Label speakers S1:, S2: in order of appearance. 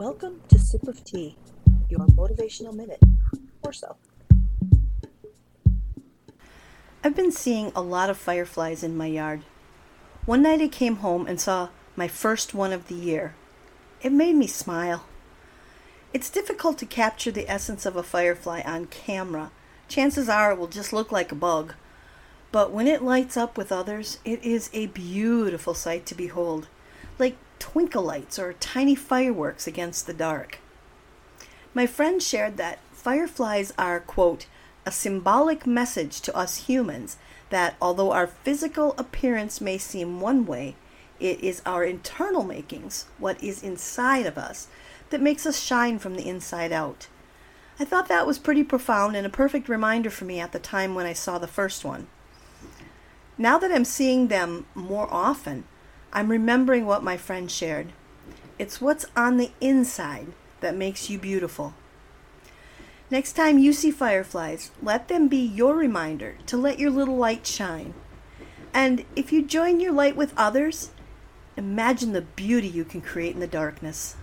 S1: Welcome to Sip of Tea, your motivational minute, or so.
S2: I've been seeing a lot of fireflies in my yard. One night I came home and saw my first one of the year. It made me smile. It's difficult to capture the essence of a firefly on camera. Chances are it will just look like a bug. But when it lights up with others, it is a beautiful sight to behold, like twinkle lights or tiny fireworks against the dark. My friend shared that fireflies are, quote, a symbolic message to us humans that although our physical appearance may seem one way, it is our internal makings, what is inside of us, that makes us shine from the inside out. I thought that was pretty profound and a perfect reminder for me at the time when I saw the first one. Now that I'm seeing them more often, I'm remembering what my friend shared. It's what's on the inside that makes you beautiful. Next time you see fireflies, let them be your reminder to let your little light shine. And if you join your light with others, imagine the beauty you can create in the darkness.